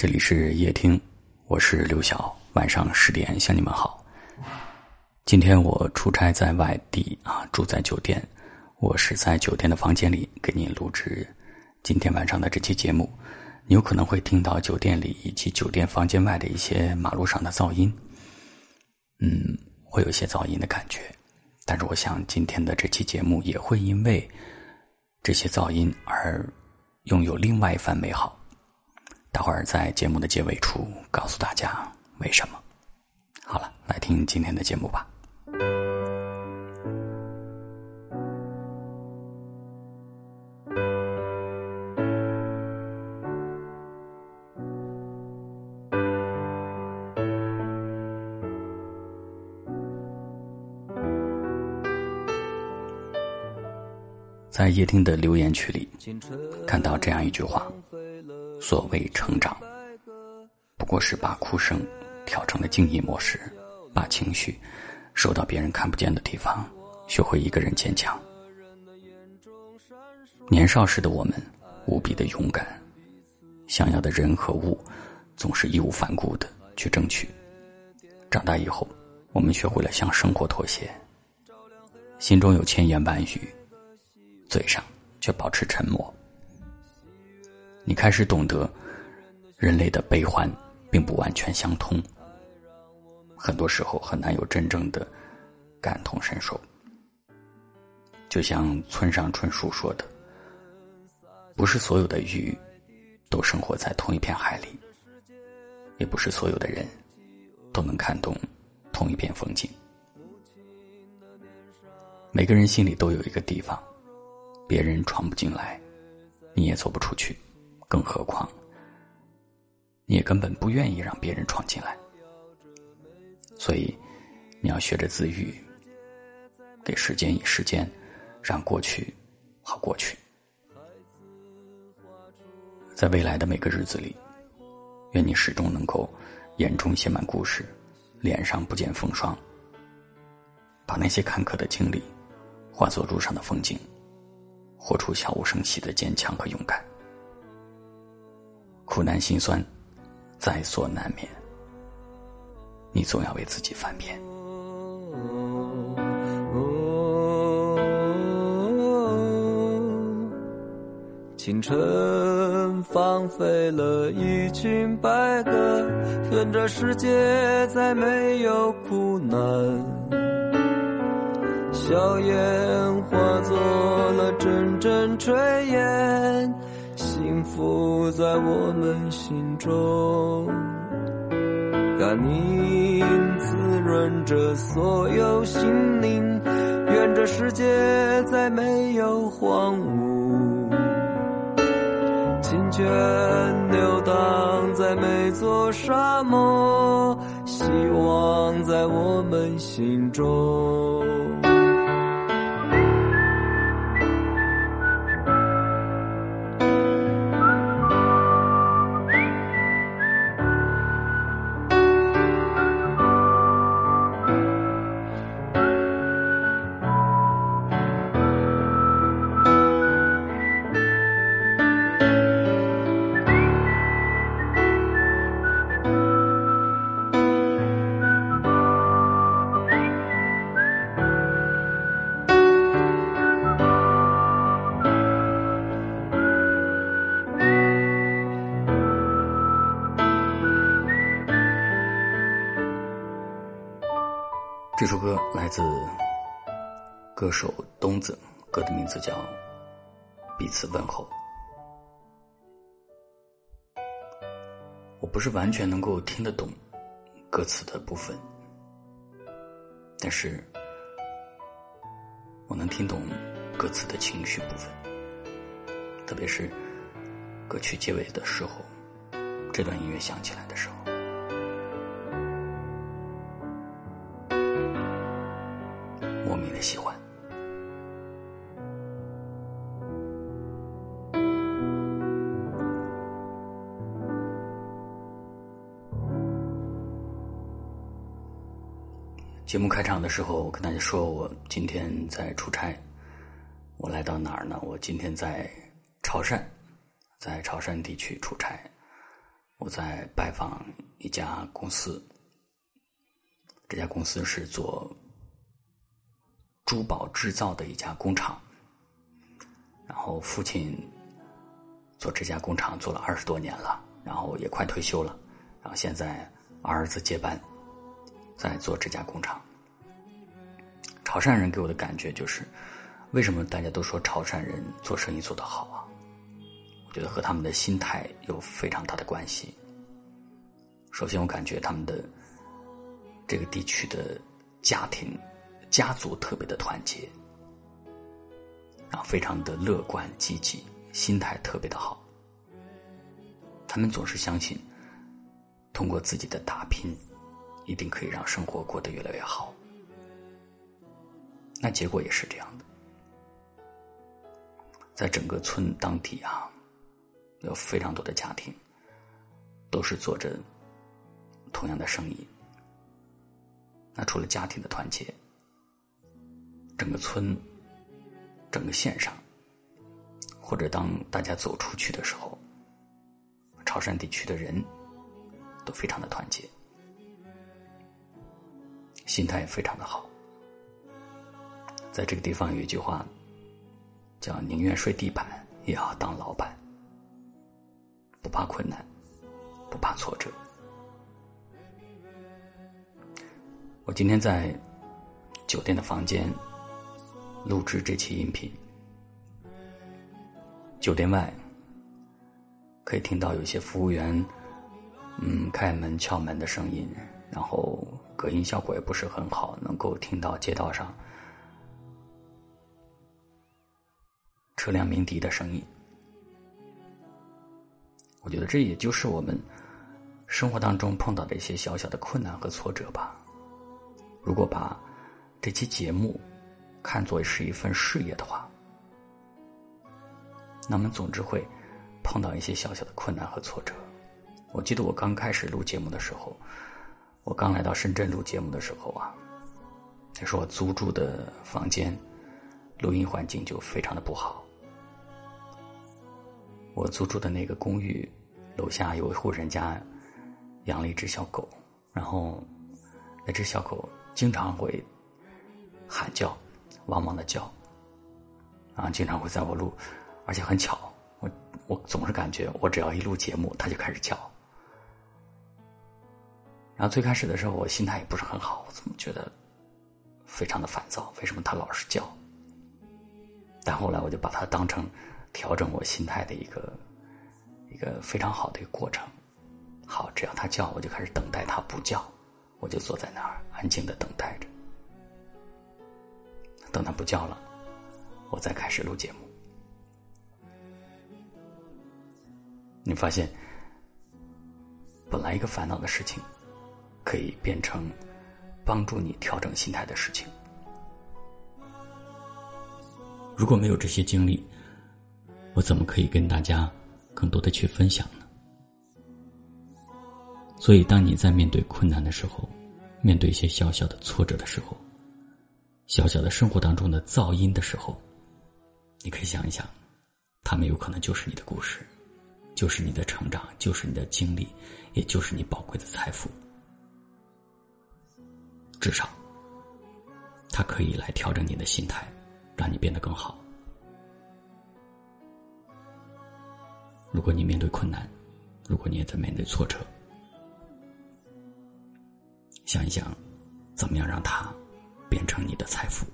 这里是夜听，我是刘晓。晚上十点向你们好。今天我出差在外地啊，住在酒店。我是在酒店的房间里给您录制今天晚上的这期节目。你有可能会听到酒店里以及酒店房间外的一些马路上的噪音，嗯，会有一些噪音的感觉。但是我想今天的这期节目也会因为这些噪音而拥有另外一番美好。待会儿在节目的结尾处告诉大家为什么。好了，来听今天的节目吧。在夜听的留言区里，看到这样一句话。所谓成长，不过是把哭声调成了静音模式，把情绪收到别人看不见的地方，学会一个人坚强。年少时的我们无比的勇敢，想要的人和物总是义无反顾的去争取。长大以后，我们学会了向生活妥协，心中有千言万语，嘴上却保持沉默。你开始懂得，人类的悲欢并不完全相通，很多时候很难有真正的感同身受。就像村上春树说的：“不是所有的鱼都生活在同一片海里，也不是所有的人都能看懂同一片风景。每个人心里都有一个地方，别人闯不进来，你也走不出去。”更何况，你也根本不愿意让别人闯进来，所以你要学着自愈，给时间以时间，让过去好过去。在未来的每个日子里，愿你始终能够眼中写满故事，脸上不见风霜，把那些坎坷的经历化作路上的风景，活出悄无声息的坚强和勇敢。苦难心酸，在所难免。你总要为自己翻篇。清晨放飞了一群白鸽，愿这世界再没有苦难。硝烟化作了阵阵炊烟。幸福在我们心中，甘宁滋润着所有心灵。愿这世界再没有荒芜，清泉流淌在每座沙漠，希望在我们心中。这首歌来自歌手东子，歌的名字叫《彼此问候》。我不是完全能够听得懂歌词的部分，但是我能听懂歌词的情绪部分，特别是歌曲结尾的时候，这段音乐响起来的时候。莫名的喜欢。节目开场的时候，我跟大家说，我今天在出差。我来到哪儿呢？我今天在潮汕，在潮汕地区出差。我在拜访一家公司，这家公司是做珠宝制造的一家工厂，然后父亲做这家工厂做了二十多年了，然后也快退休了，然后现在儿子接班，在做这家工厂。潮汕人给我的感觉就是，为什么大家都说潮汕人做生意做得好啊？我觉得和他们的心态有非常大的关系。首先，我感觉他们的这个地区的家庭、家族特别的团结，然后非常的乐观积极，心态特别的好。他们总是相信，通过自己的打拼，一定可以让生活过得越来越好。那结果也是这样的，在整个村当地啊。有非常多的家庭，都是做着同样的生意。那除了家庭的团结，整个村、整个县上，或者当大家走出去的时候，潮汕地区的人都非常的团结，心态非常的好。在这个地方有一句话，叫“宁愿睡地板，也要当老板”。不怕困难，不怕挫折。我今天在酒店的房间录制这期音频，酒店外可以听到有些服务员嗯开门敲门的声音，然后隔音效果也不是很好，能够听到街道上车辆鸣笛的声音。我觉得这也就是我们生活当中碰到的一些小小的困难和挫折吧。如果把这期节目看作是一份事业的话，那么总之会碰到一些小小的困难和挫折。我记得我刚开始录节目的时候，我刚来到深圳录节目的时候啊，那时候我租住的房间录音环境就非常的不好。我租住的那个公寓楼下有一户人家养了一只小狗，然后那只小狗经常会喊叫，汪汪的叫，啊，经常会在我录，而且很巧，我我总是感觉我只要一录节目，它就开始叫。然后最开始的时候，我心态也不是很好，我怎么觉得非常的烦躁？为什么它老是叫？但后来我就把它当成。调整我心态的一个一个非常好的一个过程。好，只要他叫，我就开始等待他不叫，我就坐在那儿安静的等待着。等他不叫了，我再开始录节目。你发现，本来一个烦恼的事情，可以变成帮助你调整心态的事情。如果没有这些经历，我怎么可以跟大家更多的去分享呢？所以，当你在面对困难的时候，面对一些小小的挫折的时候，小小的生活当中的噪音的时候，你可以想一想，他们有可能就是你的故事，就是你的成长，就是你的经历，也就是你宝贵的财富。至少，它可以来调整你的心态，让你变得更好。如果你面对困难，如果你也在面对挫折，想一想，怎么样让它变成你的财富？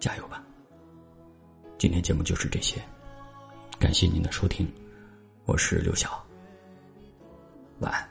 加油吧！今天节目就是这些，感谢您的收听，我是刘晓，晚安。